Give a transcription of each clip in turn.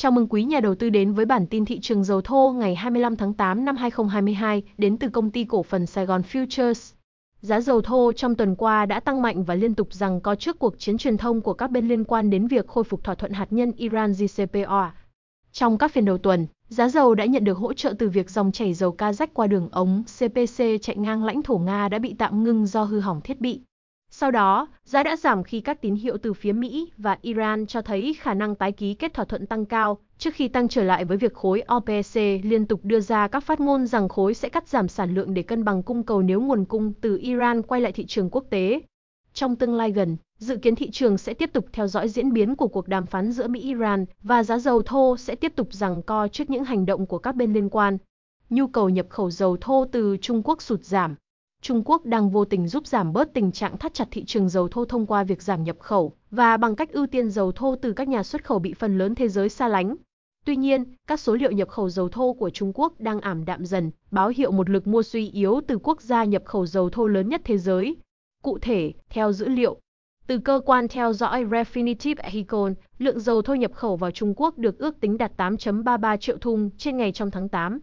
Chào mừng quý nhà đầu tư đến với bản tin thị trường dầu thô ngày 25 tháng 8 năm 2022 đến từ công ty cổ phần Sài Gòn Futures. Giá dầu thô trong tuần qua đã tăng mạnh và liên tục rằng có trước cuộc chiến truyền thông của các bên liên quan đến việc khôi phục thỏa thuận hạt nhân Iran JCPOA. Trong các phiên đầu tuần, giá dầu đã nhận được hỗ trợ từ việc dòng chảy dầu Kazakh qua đường ống CPC chạy ngang lãnh thổ Nga đã bị tạm ngưng do hư hỏng thiết bị. Sau đó, giá đã giảm khi các tín hiệu từ phía Mỹ và Iran cho thấy khả năng tái ký kết thỏa thuận tăng cao, trước khi tăng trở lại với việc khối OPEC liên tục đưa ra các phát ngôn rằng khối sẽ cắt giảm sản lượng để cân bằng cung cầu nếu nguồn cung từ Iran quay lại thị trường quốc tế. Trong tương lai gần, dự kiến thị trường sẽ tiếp tục theo dõi diễn biến của cuộc đàm phán giữa Mỹ-Iran và giá dầu thô sẽ tiếp tục giằng co trước những hành động của các bên liên quan. Nhu cầu nhập khẩu dầu thô từ Trung Quốc sụt giảm, Trung Quốc đang vô tình giúp giảm bớt tình trạng thắt chặt thị trường dầu thô thông qua việc giảm nhập khẩu và bằng cách ưu tiên dầu thô từ các nhà xuất khẩu bị phần lớn thế giới xa lánh. Tuy nhiên, các số liệu nhập khẩu dầu thô của Trung Quốc đang ảm đạm dần, báo hiệu một lực mua suy yếu từ quốc gia nhập khẩu dầu thô lớn nhất thế giới. Cụ thể, theo dữ liệu từ cơ quan theo dõi Refinitiv Econ, lượng dầu thô nhập khẩu vào Trung Quốc được ước tính đạt 8.33 triệu thùng trên ngày trong tháng 8.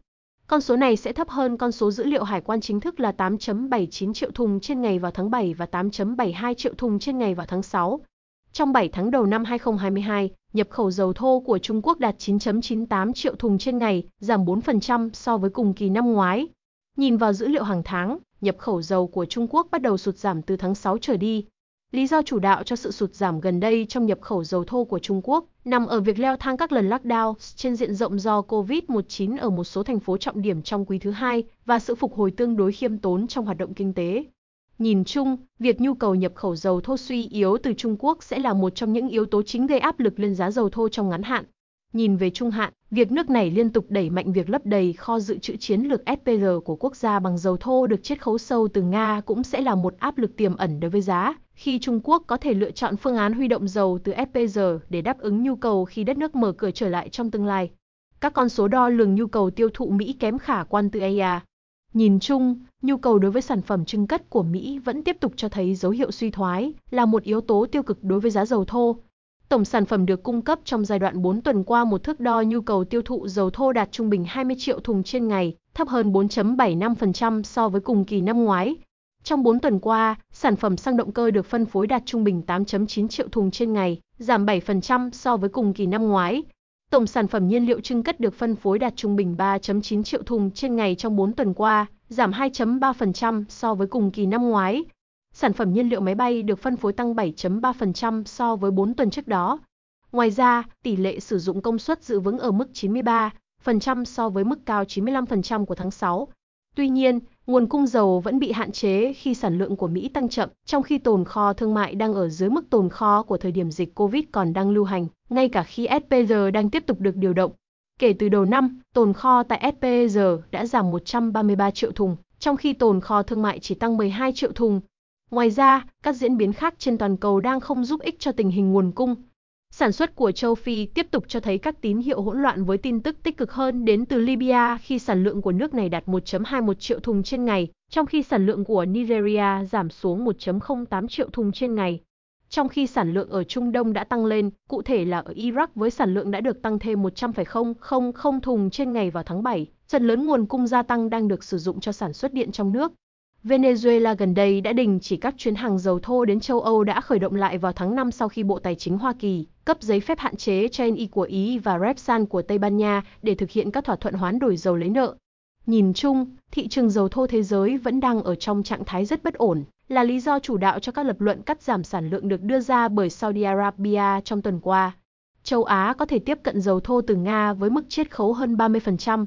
Con số này sẽ thấp hơn con số dữ liệu hải quan chính thức là 8.79 triệu thùng trên ngày vào tháng 7 và 8.72 triệu thùng trên ngày vào tháng 6. Trong 7 tháng đầu năm 2022, nhập khẩu dầu thô của Trung Quốc đạt 9.98 triệu thùng trên ngày, giảm 4% so với cùng kỳ năm ngoái. Nhìn vào dữ liệu hàng tháng, nhập khẩu dầu của Trung Quốc bắt đầu sụt giảm từ tháng 6 trở đi, Lý do chủ đạo cho sự sụt giảm gần đây trong nhập khẩu dầu thô của Trung Quốc nằm ở việc leo thang các lần lockdown trên diện rộng do COVID-19 ở một số thành phố trọng điểm trong quý thứ hai và sự phục hồi tương đối khiêm tốn trong hoạt động kinh tế. Nhìn chung, việc nhu cầu nhập khẩu dầu thô suy yếu từ Trung Quốc sẽ là một trong những yếu tố chính gây áp lực lên giá dầu thô trong ngắn hạn. Nhìn về trung hạn, việc nước này liên tục đẩy mạnh việc lấp đầy kho dự trữ chiến lược SPR của quốc gia bằng dầu thô được chiết khấu sâu từ Nga cũng sẽ là một áp lực tiềm ẩn đối với giá, khi Trung Quốc có thể lựa chọn phương án huy động dầu từ SPR để đáp ứng nhu cầu khi đất nước mở cửa trở lại trong tương lai. Các con số đo lường nhu cầu tiêu thụ Mỹ kém khả quan từ AIA. Nhìn chung, nhu cầu đối với sản phẩm trưng cất của Mỹ vẫn tiếp tục cho thấy dấu hiệu suy thoái, là một yếu tố tiêu cực đối với giá dầu thô. Tổng sản phẩm được cung cấp trong giai đoạn 4 tuần qua một thước đo nhu cầu tiêu thụ dầu thô đạt trung bình 20 triệu thùng trên ngày, thấp hơn 4.75% so với cùng kỳ năm ngoái. Trong 4 tuần qua, sản phẩm xăng động cơ được phân phối đạt trung bình 8.9 triệu thùng trên ngày, giảm 7% so với cùng kỳ năm ngoái. Tổng sản phẩm nhiên liệu trưng cất được phân phối đạt trung bình 3.9 triệu thùng trên ngày trong 4 tuần qua, giảm 2.3% so với cùng kỳ năm ngoái. Sản phẩm nhiên liệu máy bay được phân phối tăng 7.3% so với 4 tuần trước đó. Ngoài ra, tỷ lệ sử dụng công suất giữ vững ở mức 93% so với mức cao 95% của tháng 6. Tuy nhiên, nguồn cung dầu vẫn bị hạn chế khi sản lượng của Mỹ tăng chậm, trong khi tồn kho thương mại đang ở dưới mức tồn kho của thời điểm dịch Covid còn đang lưu hành, ngay cả khi SPG đang tiếp tục được điều động. Kể từ đầu năm, tồn kho tại SPG đã giảm 133 triệu thùng, trong khi tồn kho thương mại chỉ tăng 12 triệu thùng, Ngoài ra, các diễn biến khác trên toàn cầu đang không giúp ích cho tình hình nguồn cung. Sản xuất của châu Phi tiếp tục cho thấy các tín hiệu hỗn loạn với tin tức tích cực hơn đến từ Libya khi sản lượng của nước này đạt 1.21 triệu thùng trên ngày, trong khi sản lượng của Nigeria giảm xuống 1.08 triệu thùng trên ngày. Trong khi sản lượng ở Trung Đông đã tăng lên, cụ thể là ở Iraq với sản lượng đã được tăng thêm 100,000 thùng trên ngày vào tháng 7, phần lớn nguồn cung gia tăng đang được sử dụng cho sản xuất điện trong nước. Venezuela gần đây đã đình chỉ các chuyến hàng dầu thô đến châu Âu đã khởi động lại vào tháng 5 sau khi Bộ Tài chính Hoa Kỳ cấp giấy phép hạn chế cho Y của Ý và Repsol của Tây Ban Nha để thực hiện các thỏa thuận hoán đổi dầu lấy nợ. Nhìn chung, thị trường dầu thô thế giới vẫn đang ở trong trạng thái rất bất ổn, là lý do chủ đạo cho các lập luận cắt giảm sản lượng được đưa ra bởi Saudi Arabia trong tuần qua. Châu Á có thể tiếp cận dầu thô từ Nga với mức chiết khấu hơn 30%,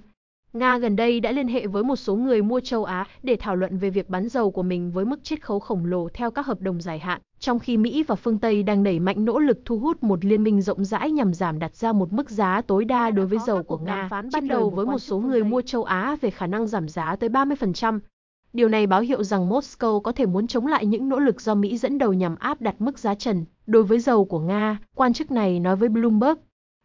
Nga gần đây đã liên hệ với một số người mua châu Á để thảo luận về việc bán dầu của mình với mức chiết khấu khổng lồ theo các hợp đồng dài hạn, trong khi Mỹ và phương Tây đang đẩy mạnh nỗ lực thu hút một liên minh rộng rãi nhằm giảm đặt ra một mức giá tối đa đối với dầu của Nga, bắt đầu với một số người mua châu Á về khả năng giảm giá tới 30%. Điều này báo hiệu rằng Moscow có thể muốn chống lại những nỗ lực do Mỹ dẫn đầu nhằm áp đặt mức giá trần đối với dầu của Nga, quan chức này nói với Bloomberg.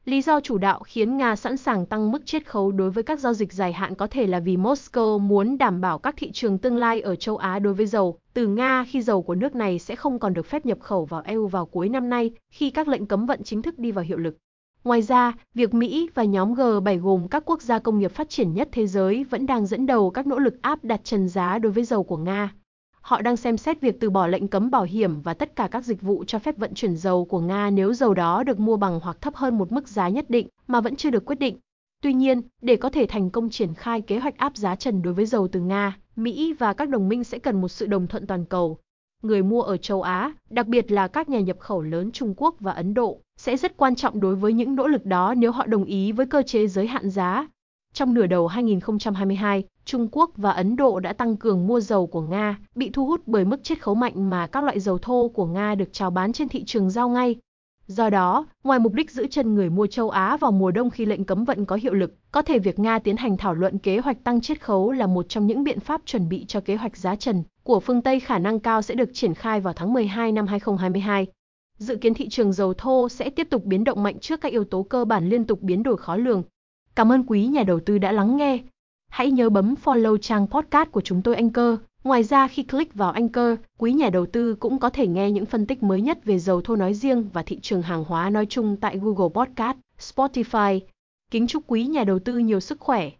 Lý do chủ đạo khiến Nga sẵn sàng tăng mức chiết khấu đối với các giao dịch dài hạn có thể là vì Moscow muốn đảm bảo các thị trường tương lai ở châu Á đối với dầu từ Nga khi dầu của nước này sẽ không còn được phép nhập khẩu vào EU vào cuối năm nay khi các lệnh cấm vận chính thức đi vào hiệu lực. Ngoài ra, việc Mỹ và nhóm G7 gồm các quốc gia công nghiệp phát triển nhất thế giới vẫn đang dẫn đầu các nỗ lực áp đặt trần giá đối với dầu của Nga. Họ đang xem xét việc từ bỏ lệnh cấm bảo hiểm và tất cả các dịch vụ cho phép vận chuyển dầu của Nga nếu dầu đó được mua bằng hoặc thấp hơn một mức giá nhất định mà vẫn chưa được quyết định. Tuy nhiên, để có thể thành công triển khai kế hoạch áp giá trần đối với dầu từ Nga, Mỹ và các đồng minh sẽ cần một sự đồng thuận toàn cầu. Người mua ở châu Á, đặc biệt là các nhà nhập khẩu lớn Trung Quốc và Ấn Độ, sẽ rất quan trọng đối với những nỗ lực đó nếu họ đồng ý với cơ chế giới hạn giá. Trong nửa đầu 2022, Trung Quốc và Ấn Độ đã tăng cường mua dầu của Nga, bị thu hút bởi mức chiết khấu mạnh mà các loại dầu thô của Nga được chào bán trên thị trường giao ngay. Do đó, ngoài mục đích giữ chân người mua châu Á vào mùa đông khi lệnh cấm vận có hiệu lực, có thể việc Nga tiến hành thảo luận kế hoạch tăng chiết khấu là một trong những biện pháp chuẩn bị cho kế hoạch giá trần của phương Tây khả năng cao sẽ được triển khai vào tháng 12 năm 2022. Dự kiến thị trường dầu thô sẽ tiếp tục biến động mạnh trước các yếu tố cơ bản liên tục biến đổi khó lường. Cảm ơn quý nhà đầu tư đã lắng nghe. Hãy nhớ bấm follow trang podcast của chúng tôi Anchor. Ngoài ra khi click vào Anchor, quý nhà đầu tư cũng có thể nghe những phân tích mới nhất về dầu thô nói riêng và thị trường hàng hóa nói chung tại Google Podcast, Spotify. Kính chúc quý nhà đầu tư nhiều sức khỏe.